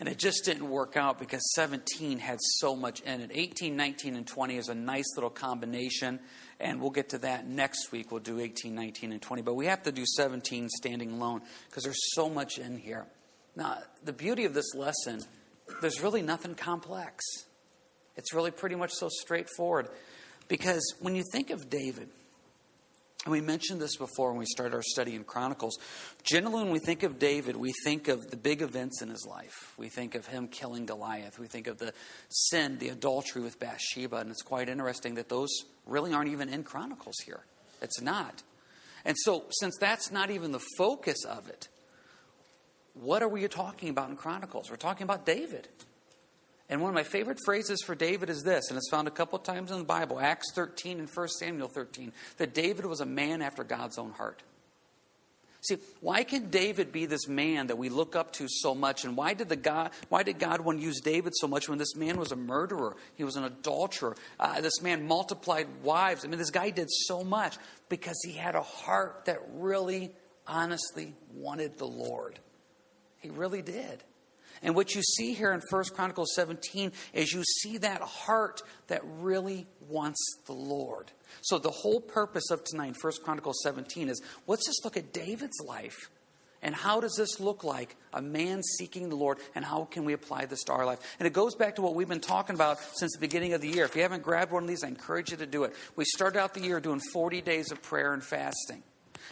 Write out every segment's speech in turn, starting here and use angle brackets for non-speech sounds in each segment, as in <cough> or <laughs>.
And it just didn't work out because 17 had so much in it. 18, 19, and 20 is a nice little combination. And we'll get to that next week. We'll do 18, 19, and 20. But we have to do 17 standing alone because there's so much in here. Now, the beauty of this lesson, there's really nothing complex. It's really pretty much so straightforward. Because when you think of David, and we mentioned this before when we started our study in Chronicles. Generally, when we think of David, we think of the big events in his life. We think of him killing Goliath. We think of the sin, the adultery with Bathsheba. And it's quite interesting that those really aren't even in Chronicles here. It's not. And so, since that's not even the focus of it, what are we talking about in Chronicles? We're talking about David. And one of my favorite phrases for David is this, and it's found a couple times in the Bible, Acts 13 and 1 Samuel 13, that David was a man after God's own heart. See, why can David be this man that we look up to so much? And why did, the God, why did God want to use David so much when this man was a murderer? He was an adulterer. Uh, this man multiplied wives. I mean, this guy did so much because he had a heart that really, honestly wanted the Lord. He really did. And what you see here in 1 Chronicles 17 is you see that heart that really wants the Lord. So the whole purpose of tonight, 1 Chronicles 17, is let's just look at David's life. And how does this look like a man seeking the Lord, and how can we apply this to our life? And it goes back to what we've been talking about since the beginning of the year. If you haven't grabbed one of these, I encourage you to do it. We started out the year doing 40 days of prayer and fasting.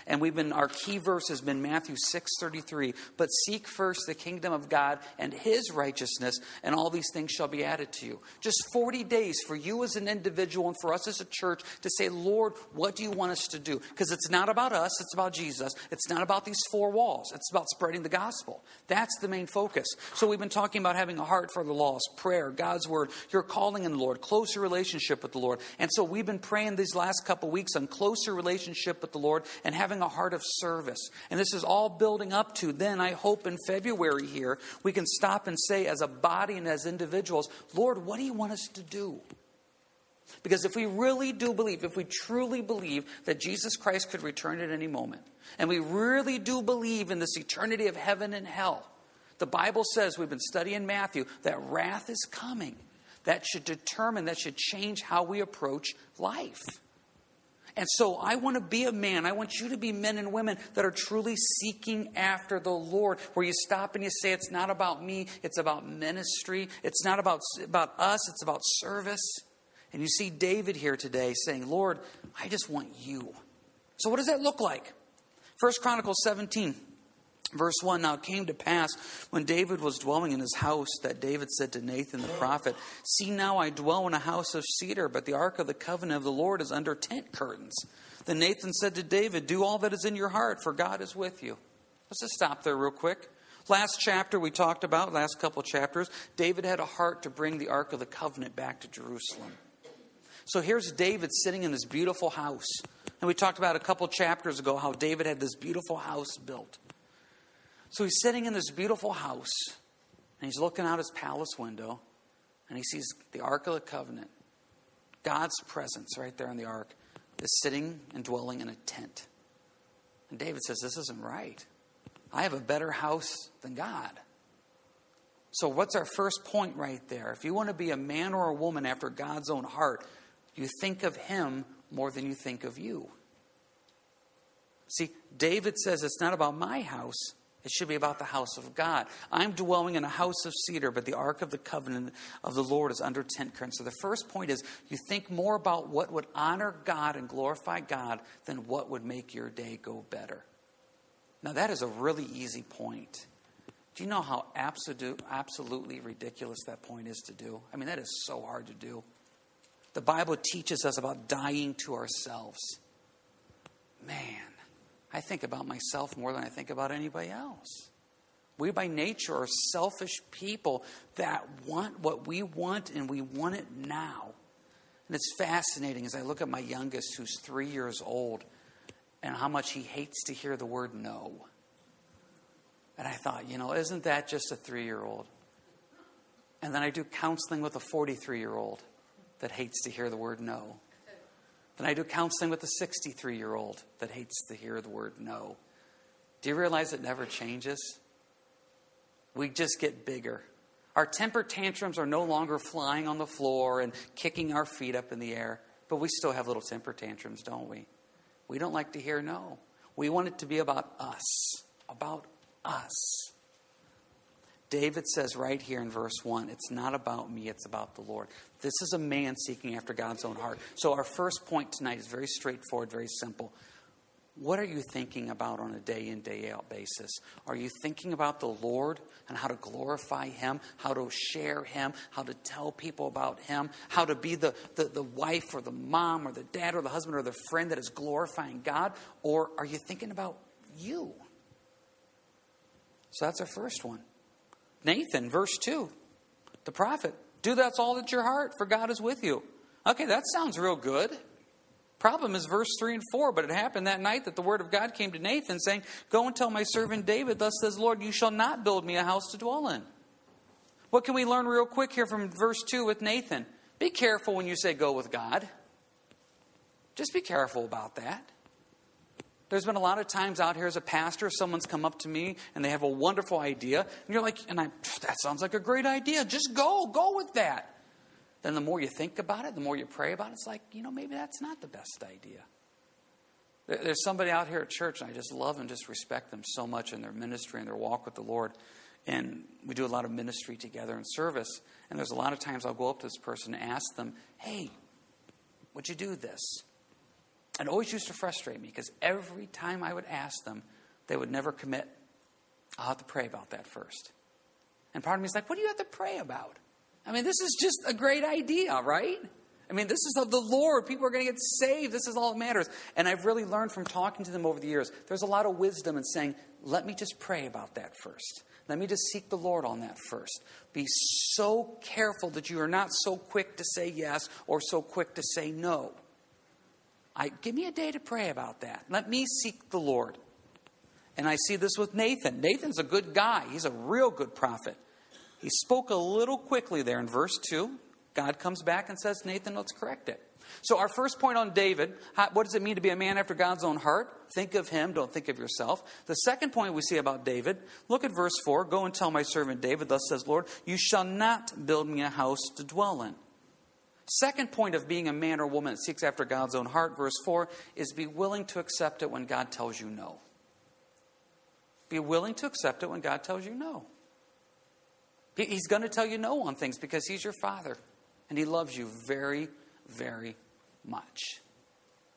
And we've been our key verse has been Matthew 6:33, but seek first the kingdom of God and his righteousness and all these things shall be added to you. Just 40 days for you as an individual and for us as a church to say, "Lord, what do you want us to do?" Because it's not about us, it's about Jesus. It's not about these four walls. It's about spreading the gospel. That's the main focus. So we've been talking about having a heart for the lost, prayer, God's word, your calling in the Lord, closer relationship with the Lord. And so we've been praying these last couple weeks on closer relationship with the Lord and having having a heart of service. And this is all building up to then, I hope in February here, we can stop and say, as a body and as individuals, Lord, what do you want us to do? Because if we really do believe, if we truly believe that Jesus Christ could return at any moment, and we really do believe in this eternity of heaven and hell, the Bible says, we've been studying Matthew, that wrath is coming. That should determine, that should change how we approach life. And so I want to be a man. I want you to be men and women that are truly seeking after the Lord, where you stop and you say, It's not about me, it's about ministry. It's not about, about us, it's about service. And you see David here today saying, Lord, I just want you. So what does that look like? First Chronicles 17. Verse 1 Now it came to pass when David was dwelling in his house that David said to Nathan the prophet, See now I dwell in a house of cedar, but the ark of the covenant of the Lord is under tent curtains. Then Nathan said to David, Do all that is in your heart, for God is with you. Let's just stop there real quick. Last chapter we talked about, last couple chapters, David had a heart to bring the ark of the covenant back to Jerusalem. So here's David sitting in this beautiful house. And we talked about a couple chapters ago how David had this beautiful house built. So he's sitting in this beautiful house, and he's looking out his palace window, and he sees the Ark of the Covenant. God's presence right there in the ark is sitting and dwelling in a tent. And David says, This isn't right. I have a better house than God. So, what's our first point right there? If you want to be a man or a woman after God's own heart, you think of Him more than you think of you. See, David says it's not about my house, it should be about the house of God. I'm dwelling in a house of cedar, but the ark of the covenant of the Lord is under tent curtains. So the first point is you think more about what would honor God and glorify God than what would make your day go better. Now, that is a really easy point. Do you know how absolute, absolutely ridiculous that point is to do? I mean, that is so hard to do. The Bible teaches us about dying to ourselves. Man, I think about myself more than I think about anybody else. We, by nature, are selfish people that want what we want and we want it now. And it's fascinating as I look at my youngest, who's three years old, and how much he hates to hear the word no. And I thought, you know, isn't that just a three year old? And then I do counseling with a 43 year old that hates to hear the word no. Then I do counseling with a 63 year old that hates to hear the word no. Do you realize it never changes? We just get bigger. Our temper tantrums are no longer flying on the floor and kicking our feet up in the air, but we still have little temper tantrums, don't we? We don't like to hear no. We want it to be about us, about us. David says right here in verse 1, it's not about me, it's about the Lord. This is a man seeking after God's own heart. So, our first point tonight is very straightforward, very simple. What are you thinking about on a day in, day out basis? Are you thinking about the Lord and how to glorify Him, how to share Him, how to tell people about Him, how to be the, the, the wife or the mom or the dad or the husband or the friend that is glorifying God? Or are you thinking about you? So that's our first one. Nathan, verse 2, the prophet, do that's all that your heart, for God is with you. Okay, that sounds real good. Problem is verse 3 and 4. But it happened that night that the word of God came to Nathan, saying, Go and tell my servant David, Thus says Lord, you shall not build me a house to dwell in. What can we learn real quick here from verse 2 with Nathan? Be careful when you say go with God. Just be careful about that. There's been a lot of times out here as a pastor, someone's come up to me and they have a wonderful idea, and you're like, and I, that sounds like a great idea. Just go, go with that. Then the more you think about it, the more you pray about it, it's like, you know, maybe that's not the best idea. There's somebody out here at church, and I just love and just respect them so much in their ministry and their walk with the Lord. And we do a lot of ministry together in service. And there's a lot of times I'll go up to this person and ask them, hey, would you do this? And it always used to frustrate me because every time I would ask them, they would never commit. I'll have to pray about that first. And part of me is like, what do you have to pray about? I mean, this is just a great idea, right? I mean, this is of the Lord. People are going to get saved. This is all that matters. And I've really learned from talking to them over the years, there's a lot of wisdom in saying, let me just pray about that first. Let me just seek the Lord on that first. Be so careful that you are not so quick to say yes or so quick to say no. I, give me a day to pray about that. Let me seek the Lord. And I see this with Nathan. Nathan's a good guy, he's a real good prophet. He spoke a little quickly there in verse 2. God comes back and says, Nathan, let's correct it. So, our first point on David what does it mean to be a man after God's own heart? Think of him, don't think of yourself. The second point we see about David, look at verse 4 Go and tell my servant David, thus says Lord, you shall not build me a house to dwell in. Second point of being a man or woman that seeks after God's own heart, verse 4, is be willing to accept it when God tells you no. Be willing to accept it when God tells you no. He's going to tell you no on things because He's your Father. And He loves you very, very much.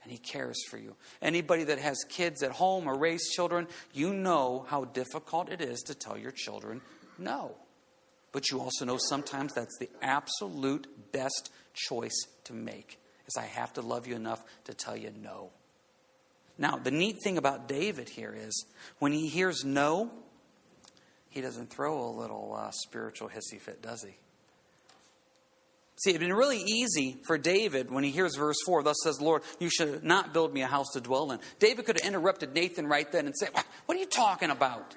And He cares for you. Anybody that has kids at home or raised children, you know how difficult it is to tell your children no. But you also know sometimes that's the absolute best choice to make. Is I have to love you enough to tell you no. Now, the neat thing about David here is when he hears no, he doesn't throw a little uh, spiritual hissy fit, does he? See, it'd been really easy for David when he hears verse 4, thus says, the Lord, you should not build me a house to dwell in. David could have interrupted Nathan right then and said, What are you talking about?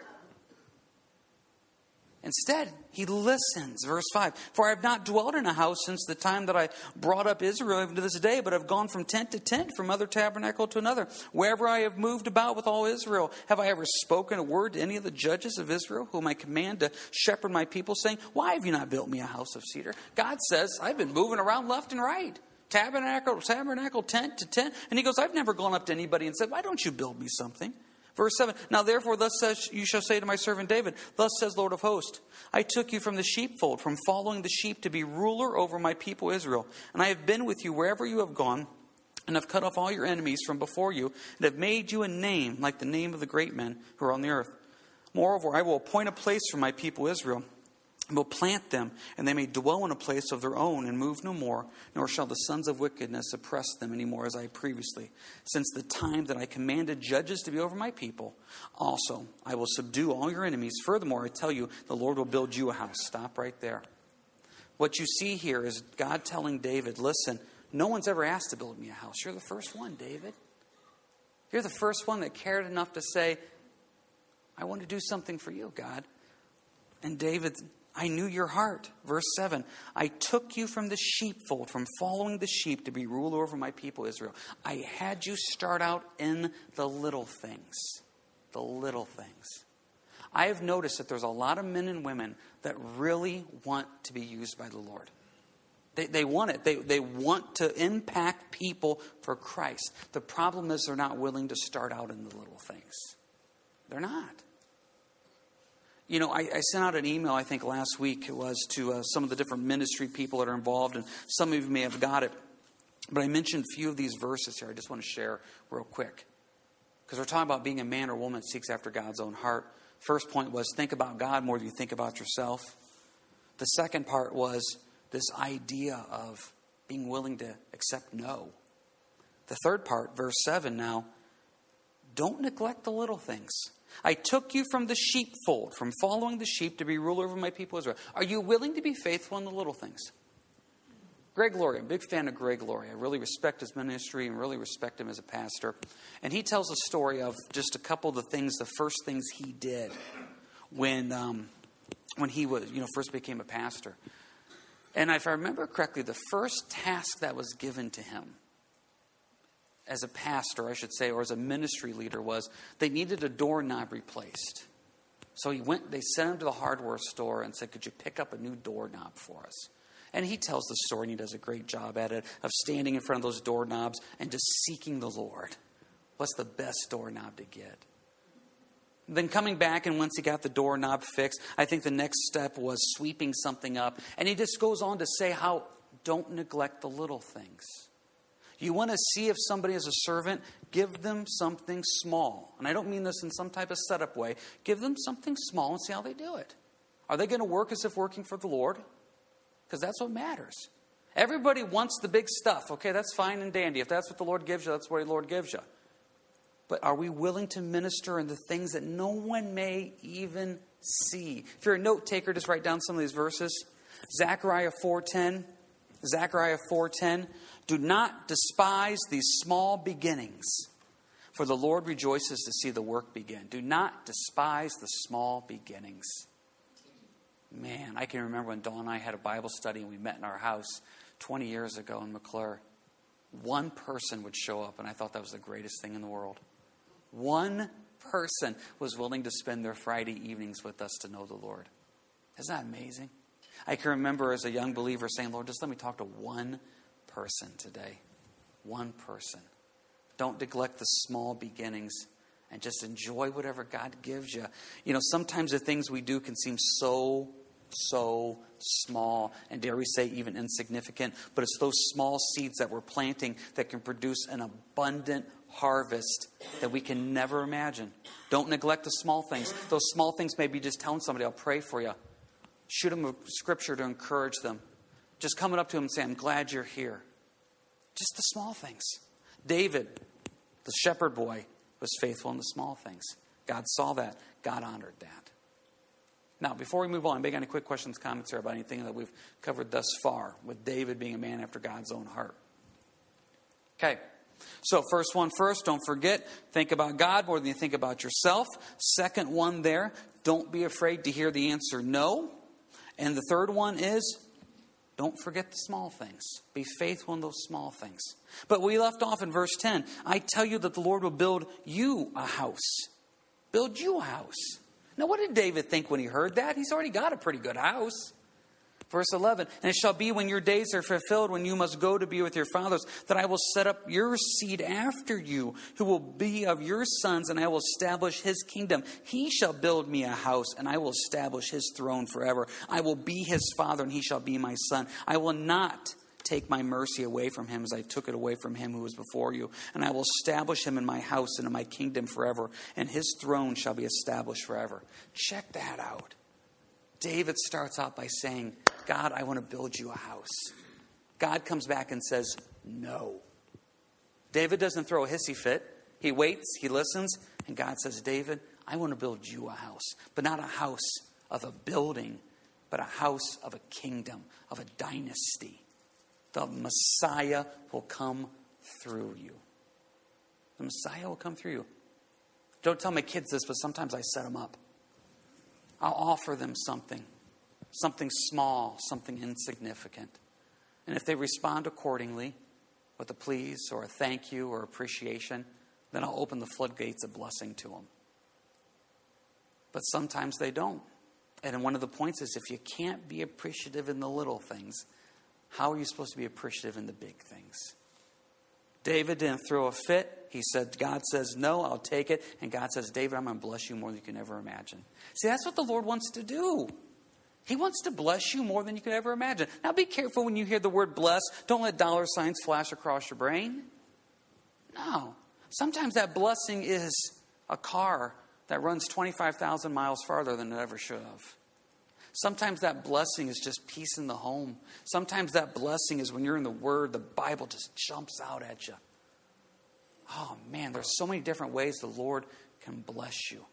Instead, he listens. Verse 5 For I have not dwelt in a house since the time that I brought up Israel even to this day, but have gone from tent to tent, from other tabernacle to another. Wherever I have moved about with all Israel, have I ever spoken a word to any of the judges of Israel, whom I command to shepherd my people, saying, Why have you not built me a house of cedar? God says, I've been moving around left and right. Tabernacle, tabernacle, tent to tent. And he goes, I've never gone up to anybody and said, Why don't you build me something? Verse 7 Now therefore, thus says, you shall say to my servant David, Thus says Lord of hosts, I took you from the sheepfold, from following the sheep, to be ruler over my people Israel. And I have been with you wherever you have gone, and have cut off all your enemies from before you, and have made you a name like the name of the great men who are on the earth. Moreover, I will appoint a place for my people Israel will plant them, and they may dwell in a place of their own and move no more, nor shall the sons of wickedness oppress them any more as I previously, since the time that I commanded judges to be over my people. Also, I will subdue all your enemies. Furthermore, I tell you, the Lord will build you a house. Stop right there. What you see here is God telling David, listen, no one's ever asked to build me a house. You're the first one, David. You're the first one that cared enough to say, I want to do something for you, God. And David I knew your heart. Verse 7 I took you from the sheepfold, from following the sheep to be ruler over my people Israel. I had you start out in the little things. The little things. I have noticed that there's a lot of men and women that really want to be used by the Lord. They, they want it. They, they want to impact people for Christ. The problem is they're not willing to start out in the little things. They're not. You know, I, I sent out an email, I think last week it was, to uh, some of the different ministry people that are involved, and some of you may have got it. But I mentioned a few of these verses here. I just want to share real quick. Because we're talking about being a man or woman that seeks after God's own heart. First point was think about God more than you think about yourself. The second part was this idea of being willing to accept no. The third part, verse 7 now, don't neglect the little things. I took you from the sheepfold, from following the sheep to be ruler over my people Israel. Are you willing to be faithful in the little things? Greg Laurie, I'm a big fan of Greg Laurie. I really respect his ministry and really respect him as a pastor. And he tells a story of just a couple of the things, the first things he did when, um, when he was, you know, first became a pastor. And if I remember correctly, the first task that was given to him as a pastor, I should say, or as a ministry leader, was they needed a doorknob replaced. So he went, they sent him to the hardware store and said, Could you pick up a new doorknob for us? And he tells the story, and he does a great job at it, of standing in front of those doorknobs and just seeking the Lord. What's the best doorknob to get? Then coming back, and once he got the doorknob fixed, I think the next step was sweeping something up. And he just goes on to say how don't neglect the little things. You want to see if somebody is a servant, give them something small. And I don't mean this in some type of setup way. Give them something small and see how they do it. Are they going to work as if working for the Lord? Because that's what matters. Everybody wants the big stuff. Okay, that's fine and dandy. If that's what the Lord gives you, that's what the Lord gives you. But are we willing to minister in the things that no one may even see? If you're a note taker, just write down some of these verses. Zechariah 4:10. Zechariah 4:10. Do not despise these small beginnings, for the Lord rejoices to see the work begin. Do not despise the small beginnings. Man, I can remember when Dawn and I had a Bible study and we met in our house 20 years ago in McClure. One person would show up, and I thought that was the greatest thing in the world. One person was willing to spend their Friday evenings with us to know the Lord. Isn't that amazing? I can remember as a young believer saying, Lord, just let me talk to one person today. One person. Don't neglect the small beginnings and just enjoy whatever God gives you. You know, sometimes the things we do can seem so, so small, and dare we say even insignificant, but it's those small seeds that we're planting that can produce an abundant harvest that we can never imagine. Don't neglect the small things. Those small things may be just telling somebody, I'll pray for you. Shoot them a scripture to encourage them. Just coming up to him and saying, I'm glad you're here. Just the small things. David, the shepherd boy, was faithful in the small things. God saw that. God honored that. Now, before we move on, make any quick questions, comments here about anything that we've covered thus far with David being a man after God's own heart. Okay. So, first one first, don't forget, think about God more than you think about yourself. Second one there, don't be afraid to hear the answer no. And the third one is, don't forget the small things. Be faithful in those small things. But we left off in verse 10 I tell you that the Lord will build you a house. Build you a house. Now, what did David think when he heard that? He's already got a pretty good house. Verse 11, and it shall be when your days are fulfilled, when you must go to be with your fathers, that I will set up your seed after you, who will be of your sons, and I will establish his kingdom. He shall build me a house, and I will establish his throne forever. I will be his father, and he shall be my son. I will not take my mercy away from him as I took it away from him who was before you. And I will establish him in my house and in my kingdom forever, and his throne shall be established forever. Check that out. David starts out by saying, God, I want to build you a house. God comes back and says, No. David doesn't throw a hissy fit. He waits, he listens, and God says, David, I want to build you a house, but not a house of a building, but a house of a kingdom, of a dynasty. The Messiah will come through you. The Messiah will come through you. Don't tell my kids this, but sometimes I set them up. I'll offer them something, something small, something insignificant. And if they respond accordingly with a please or a thank you or appreciation, then I'll open the floodgates of blessing to them. but sometimes they don't. And one of the points is if you can't be appreciative in the little things, how are you supposed to be appreciative in the big things? David didn't throw a fit. He said, God says, no, I'll take it. And God says, David, I'm going to bless you more than you can ever imagine. See, that's what the Lord wants to do. He wants to bless you more than you could ever imagine. Now, be careful when you hear the word bless. Don't let dollar signs flash across your brain. No. Sometimes that blessing is a car that runs 25,000 miles farther than it ever should have. Sometimes that blessing is just peace in the home. Sometimes that blessing is when you're in the Word, the Bible just jumps out at you. Oh man, there's so many different ways the Lord can bless you.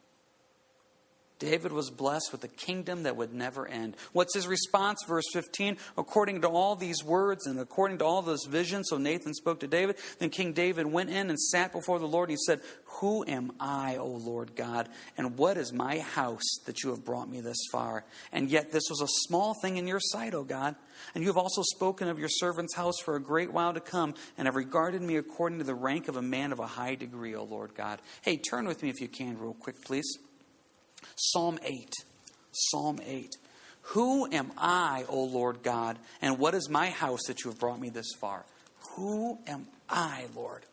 David was blessed with a kingdom that would never end. What's his response? Verse 15 According to all these words and according to all this vision, so Nathan spoke to David. Then King David went in and sat before the Lord. And He said, Who am I, O Lord God? And what is my house that you have brought me this far? And yet this was a small thing in your sight, O God. And you have also spoken of your servant's house for a great while to come, and have regarded me according to the rank of a man of a high degree, O Lord God. Hey, turn with me if you can, real quick, please. Psalm 8. Psalm 8. Who am I, O Lord God, and what is my house that you have brought me this far? Who am I, Lord?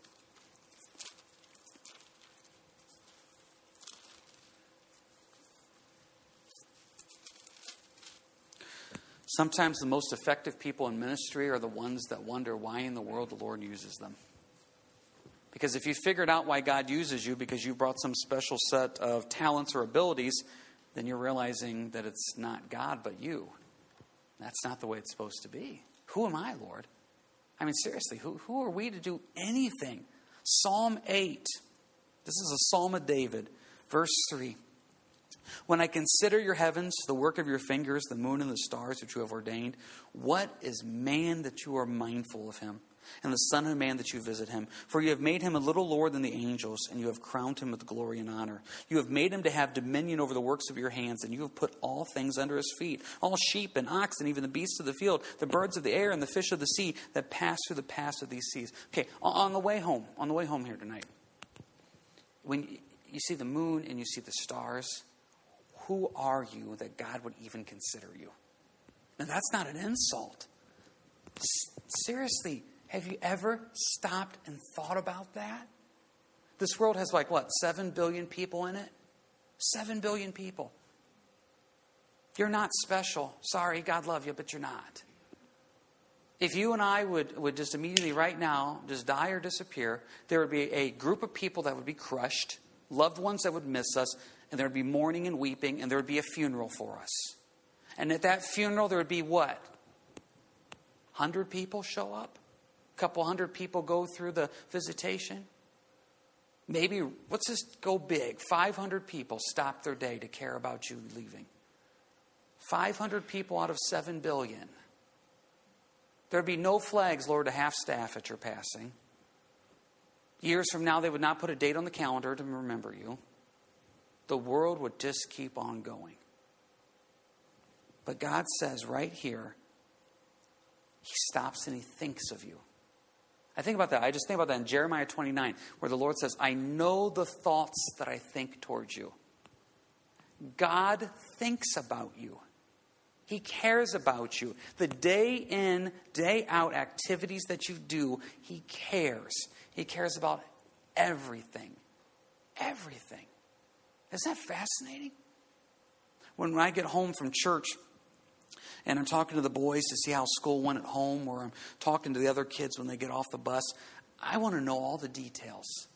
Sometimes the most effective people in ministry are the ones that wonder why in the world the Lord uses them. Because if you figured out why God uses you because you brought some special set of talents or abilities, then you're realizing that it's not God but you. That's not the way it's supposed to be. Who am I, Lord? I mean, seriously, who, who are we to do anything? Psalm 8. This is a psalm of David, verse 3. When I consider your heavens, the work of your fingers, the moon and the stars which you have ordained, what is man that you are mindful of him? And the Son of Man that you visit him. For you have made him a little lower than the angels, and you have crowned him with glory and honor. You have made him to have dominion over the works of your hands, and you have put all things under his feet all sheep and oxen, even the beasts of the field, the birds of the air, and the fish of the sea that pass through the paths of these seas. Okay, on the way home, on the way home here tonight, when you see the moon and you see the stars, who are you that God would even consider you? Now, that's not an insult. Seriously, have you ever stopped and thought about that? This world has like what, 7 billion people in it? 7 billion people. You're not special. Sorry, God love you, but you're not. If you and I would, would just immediately, right now, just die or disappear, there would be a group of people that would be crushed, loved ones that would miss us, and there would be mourning and weeping, and there would be a funeral for us. And at that funeral, there would be what? 100 people show up? Couple hundred people go through the visitation. Maybe, let's just go big 500 people stop their day to care about you leaving. 500 people out of 7 billion. There'd be no flags lowered to half staff at your passing. Years from now, they would not put a date on the calendar to remember you. The world would just keep on going. But God says right here, He stops and He thinks of you. I think about that. I just think about that in Jeremiah 29, where the Lord says, I know the thoughts that I think towards you. God thinks about you. He cares about you. The day in, day out activities that you do, He cares. He cares about everything. Everything. Isn't that fascinating? When I get home from church, and I'm talking to the boys to see how school went at home, or I'm talking to the other kids when they get off the bus. I want to know all the details.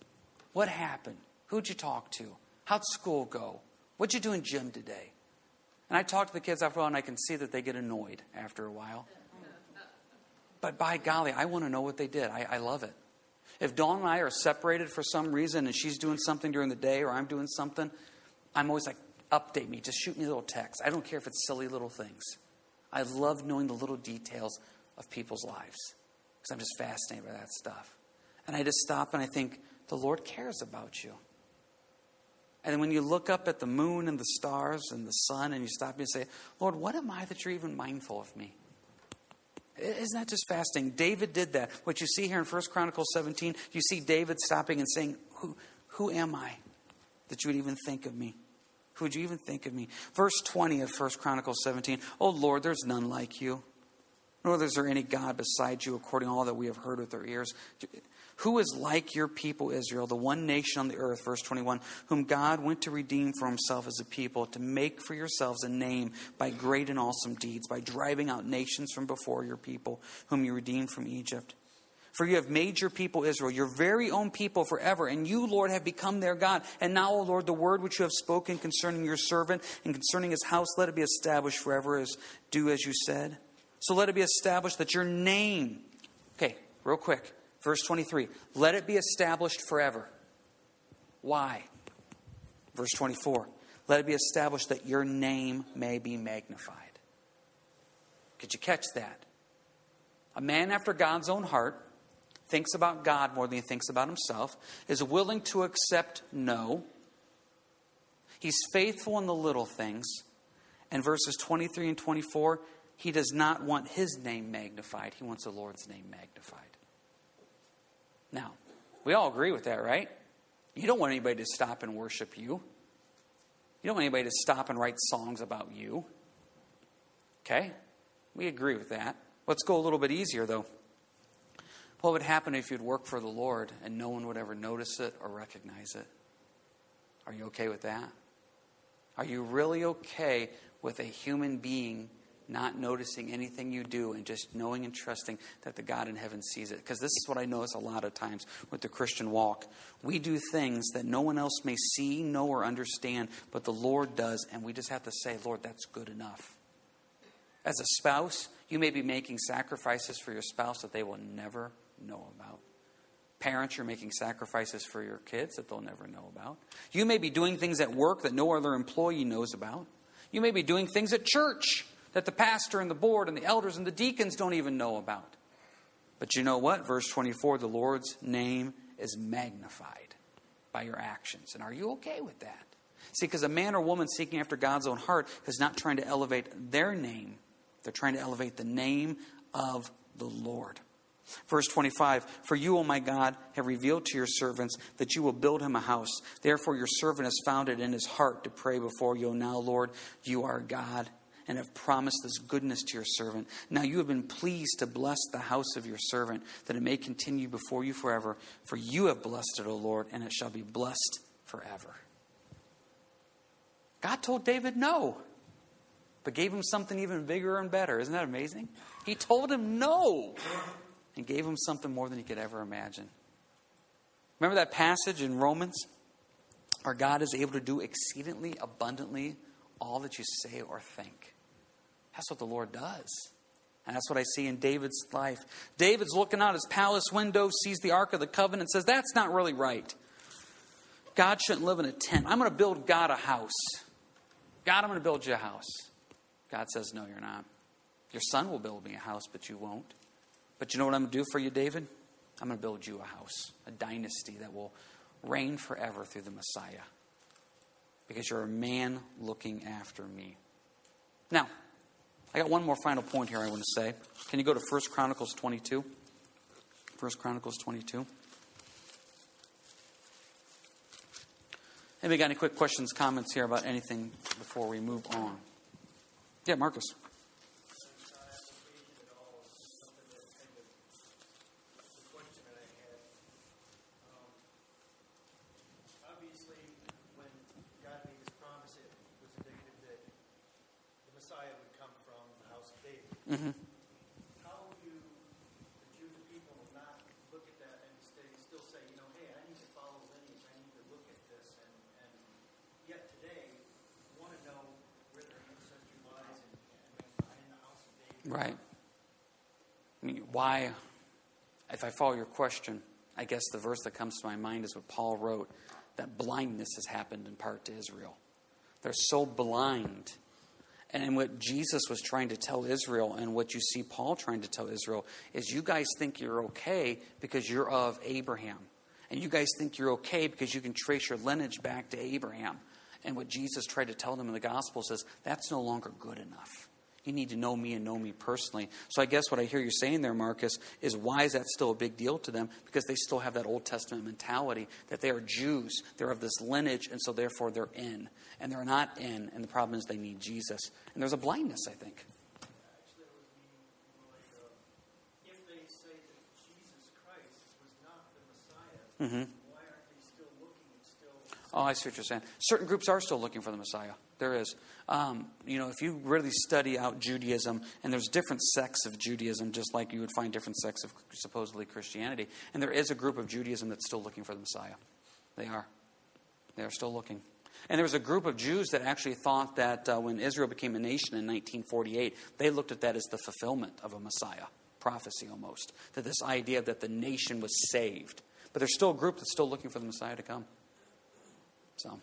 What happened? Who'd you talk to? How'd school go? What'd you do in gym today? And I talk to the kids after a while, and I can see that they get annoyed after a while. But by golly, I want to know what they did. I, I love it. If Dawn and I are separated for some reason and she's doing something during the day or I'm doing something, I'm always like, update me. Just shoot me a little text. I don't care if it's silly little things. I love knowing the little details of people's lives because I'm just fascinated by that stuff. And I just stop and I think, the Lord cares about you. And then when you look up at the moon and the stars and the sun and you stop and say, Lord, what am I that you're even mindful of me? Isn't that just fasting? David did that. What you see here in 1 Chronicles 17, you see David stopping and saying, Who, who am I that you would even think of me? Who would you even think of me? Verse 20 of 1 Chronicles 17. Oh Lord, there's none like you, nor is there any God beside you, according to all that we have heard with our ears. Who is like your people, Israel, the one nation on the earth, verse 21, whom God went to redeem for himself as a people, to make for yourselves a name by great and awesome deeds, by driving out nations from before your people, whom you redeemed from Egypt? For you have made your people Israel your very own people forever, and you, Lord, have become their God. And now, O Lord, the word which you have spoken concerning your servant and concerning his house, let it be established forever as do as you said. So let it be established that your name, okay, real quick, verse 23, let it be established forever. Why? Verse 24, let it be established that your name may be magnified. Could you catch that? A man after God's own heart thinks about God more than he thinks about himself, is willing to accept no. He's faithful in the little things. And verses 23 and 24, he does not want his name magnified, he wants the Lord's name magnified. Now, we all agree with that, right? You don't want anybody to stop and worship you. You don't want anybody to stop and write songs about you. Okay? We agree with that. Let's go a little bit easier, though. What would happen if you'd work for the Lord and no one would ever notice it or recognize it? Are you okay with that? Are you really okay with a human being not noticing anything you do and just knowing and trusting that the God in heaven sees it? Because this is what I notice a lot of times with the Christian walk. We do things that no one else may see, know, or understand, but the Lord does, and we just have to say, Lord, that's good enough. As a spouse, you may be making sacrifices for your spouse that they will never know about. Parents, you're making sacrifices for your kids that they'll never know about. You may be doing things at work that no other employee knows about. You may be doing things at church that the pastor and the board and the elders and the deacons don't even know about. But you know what? Verse 24 the Lord's name is magnified by your actions. And are you okay with that? See, because a man or woman seeking after God's own heart is not trying to elevate their name, they're trying to elevate the name of the Lord. Verse 25 For you, O my God, have revealed to your servants that you will build him a house. Therefore, your servant has found it in his heart to pray before you. Now, Lord, you are God and have promised this goodness to your servant. Now you have been pleased to bless the house of your servant, that it may continue before you forever. For you have blessed it, O Lord, and it shall be blessed forever. God told David no, but gave him something even bigger and better. Isn't that amazing? He told him no and gave him something more than he could ever imagine. Remember that passage in Romans? Our God is able to do exceedingly abundantly all that you say or think. That's what the Lord does. And that's what I see in David's life. David's looking out his palace window, sees the Ark of the Covenant, and says, That's not really right. God shouldn't live in a tent. I'm going to build God a house. God, I'm going to build you a house. God says, No, you're not. Your son will build me a house, but you won't. But you know what I'm going to do for you, David? I'm going to build you a house, a dynasty that will reign forever through the Messiah. Because you're a man looking after me. Now, I got one more final point here I want to say. Can you go to 1 Chronicles 22? 1 Chronicles 22. Anybody got any quick questions, comments here about anything before we move on? Yeah, Marcus. Mm-hmm. How do the Jewish people not look at that and stay, still say, you know, hey, I need to follow lineage, I need to look at this, and, and yet today want to know where their ancestry lies and, and in the house of David? Right. I mean, why? If I follow your question, I guess the verse that comes to my mind is what Paul wrote that blindness has happened in part to Israel. They're so blind and what Jesus was trying to tell Israel, and what you see Paul trying to tell Israel, is you guys think you're okay because you're of Abraham. And you guys think you're okay because you can trace your lineage back to Abraham. And what Jesus tried to tell them in the Gospels is that's no longer good enough. You need to know me and know me personally. So I guess what I hear you saying there, Marcus, is why is that still a big deal to them? Because they still have that Old Testament mentality that they are Jews, they're of this lineage, and so therefore they're in. And they're not in, and the problem is they need Jesus. And there's a blindness, I think. Actually, it was meaning more like uh, if they say that Jesus Christ was not the Messiah, Mm-hmm. why aren't they still looking and still? Oh, I see what you're saying. Certain groups are still looking for the Messiah. There is. Um, you know, if you really study out Judaism, and there's different sects of Judaism, just like you would find different sects of supposedly Christianity, and there is a group of Judaism that's still looking for the Messiah. They are. They are still looking. And there was a group of Jews that actually thought that uh, when Israel became a nation in 1948, they looked at that as the fulfillment of a Messiah prophecy almost. That this idea that the nation was saved. But there's still a group that's still looking for the Messiah to come. So,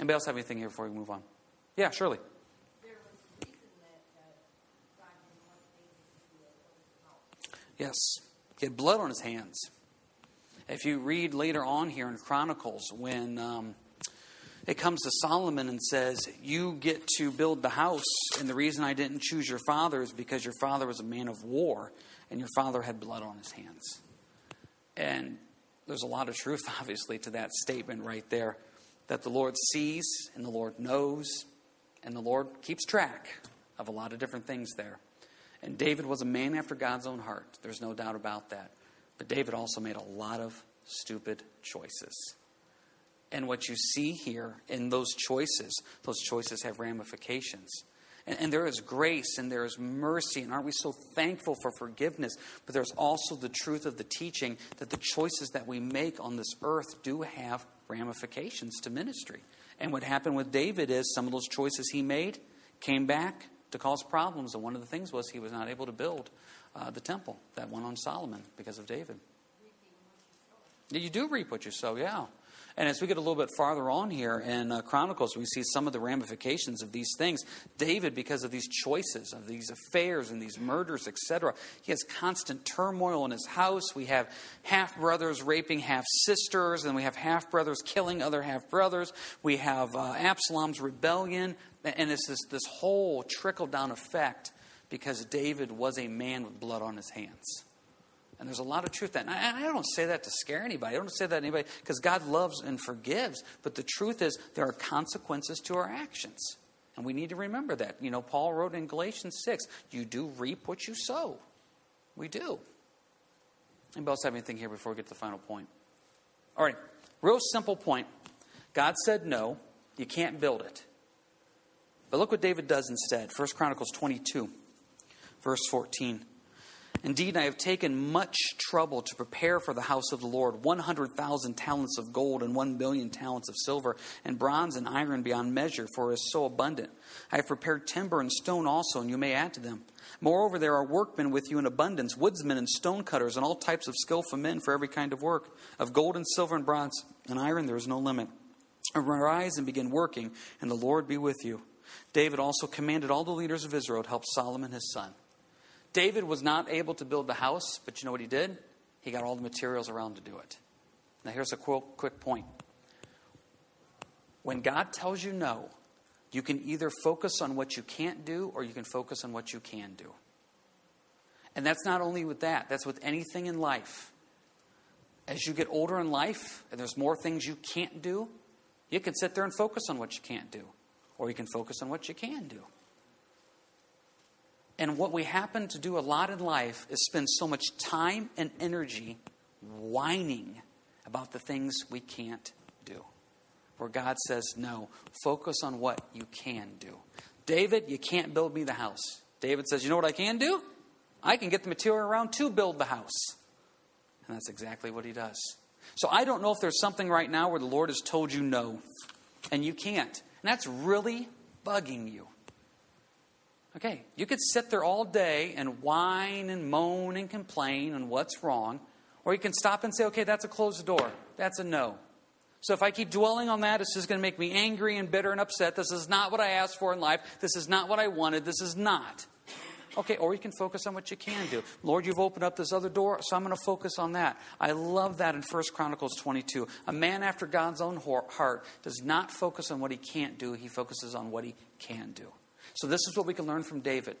anybody else have anything here before we move on? Yeah, Shirley. there was a reason that uh, God didn't want David to do it. Yes. He had blood on his hands. If you read later on here in Chronicles, when um, it comes to Solomon and says, You get to build the house, and the reason I didn't choose your father is because your father was a man of war, and your father had blood on his hands. And there's a lot of truth, <laughs> obviously, to that statement right there that the Lord sees, and the Lord knows, and the Lord keeps track of a lot of different things there. And David was a man after God's own heart. There's no doubt about that. But David also made a lot of stupid choices. And what you see here in those choices, those choices have ramifications. And, and there is grace and there is mercy. And aren't we so thankful for forgiveness? But there's also the truth of the teaching that the choices that we make on this earth do have ramifications to ministry. And what happened with David is some of those choices he made came back to cause problems. And one of the things was he was not able to build uh, the temple that went on Solomon because of David. You do reap what you sow, yeah. And as we get a little bit farther on here in uh, Chronicles, we see some of the ramifications of these things. David, because of these choices, of these affairs and these murders, etc., he has constant turmoil in his house. We have half brothers raping half sisters, and we have half brothers killing other half brothers. We have uh, Absalom's rebellion, and it's this, this whole trickle down effect because David was a man with blood on his hands. And there's a lot of truth that. And I, I don't say that to scare anybody. I don't say that to anybody because God loves and forgives. But the truth is, there are consequences to our actions. And we need to remember that. You know, Paul wrote in Galatians 6 you do reap what you sow. We do. Anybody else have anything here before we get to the final point? All right, real simple point. God said no, you can't build it. But look what David does instead. 1 Chronicles 22, verse 14. Indeed, I have taken much trouble to prepare for the house of the Lord 100,000 talents of gold and 1 billion talents of silver, and bronze and iron beyond measure, for it is so abundant. I have prepared timber and stone also, and you may add to them. Moreover, there are workmen with you in abundance, woodsmen and stone cutters, and all types of skillful men for every kind of work. Of gold and silver and bronze and iron there is no limit. Arise and begin working, and the Lord be with you. David also commanded all the leaders of Israel to help Solomon his son. David was not able to build the house, but you know what he did? He got all the materials around to do it. Now, here's a quick, quick point. When God tells you no, you can either focus on what you can't do or you can focus on what you can do. And that's not only with that, that's with anything in life. As you get older in life and there's more things you can't do, you can sit there and focus on what you can't do, or you can focus on what you can do. And what we happen to do a lot in life is spend so much time and energy whining about the things we can't do. Where God says, no, focus on what you can do. David, you can't build me the house. David says, you know what I can do? I can get the material around to build the house. And that's exactly what he does. So I don't know if there's something right now where the Lord has told you no, and you can't. And that's really bugging you. Okay, you could sit there all day and whine and moan and complain on what's wrong, or you can stop and say, okay, that's a closed door. That's a no. So if I keep dwelling on that, it's just going to make me angry and bitter and upset. This is not what I asked for in life. This is not what I wanted. This is not. Okay, or you can focus on what you can do. Lord, you've opened up this other door, so I'm going to focus on that. I love that in 1 Chronicles 22. A man after God's own heart does not focus on what he can't do, he focuses on what he can do. So, this is what we can learn from David.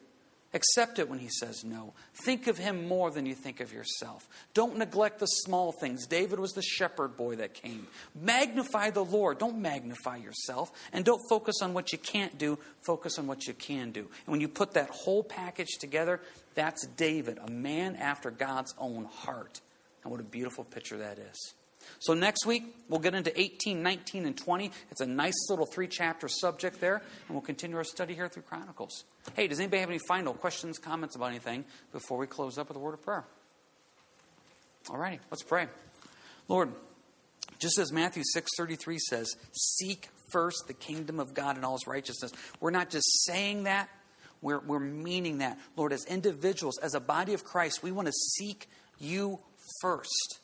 Accept it when he says no. Think of him more than you think of yourself. Don't neglect the small things. David was the shepherd boy that came. Magnify the Lord. Don't magnify yourself. And don't focus on what you can't do. Focus on what you can do. And when you put that whole package together, that's David, a man after God's own heart. And what a beautiful picture that is. So next week, we'll get into 18, 19, and 20. It's a nice little three chapter subject there, and we'll continue our study here through Chronicles. Hey, does anybody have any final questions, comments about anything before we close up with a word of prayer? All righty, let's pray. Lord, just as Matthew 6.33 says, seek first the kingdom of God and all his righteousness. We're not just saying that, we're, we're meaning that. Lord, as individuals, as a body of Christ, we want to seek you first.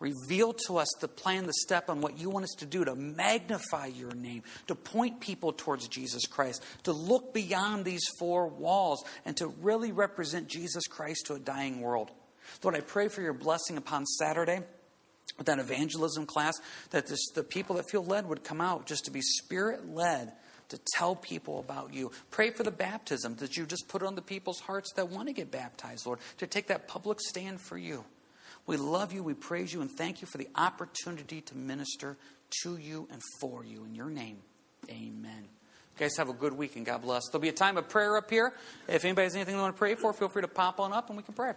Reveal to us the plan, the step on what you want us to do to magnify your name, to point people towards Jesus Christ, to look beyond these four walls, and to really represent Jesus Christ to a dying world. Lord, I pray for your blessing upon Saturday with that evangelism class, that this, the people that feel led would come out just to be spirit led to tell people about you. Pray for the baptism that you just put on the people's hearts that want to get baptized, Lord, to take that public stand for you. We love you, we praise you, and thank you for the opportunity to minister to you and for you. In your name, amen. You guys have a good week and God bless. There'll be a time of prayer up here. If anybody has anything they want to pray for, feel free to pop on up and we can pray.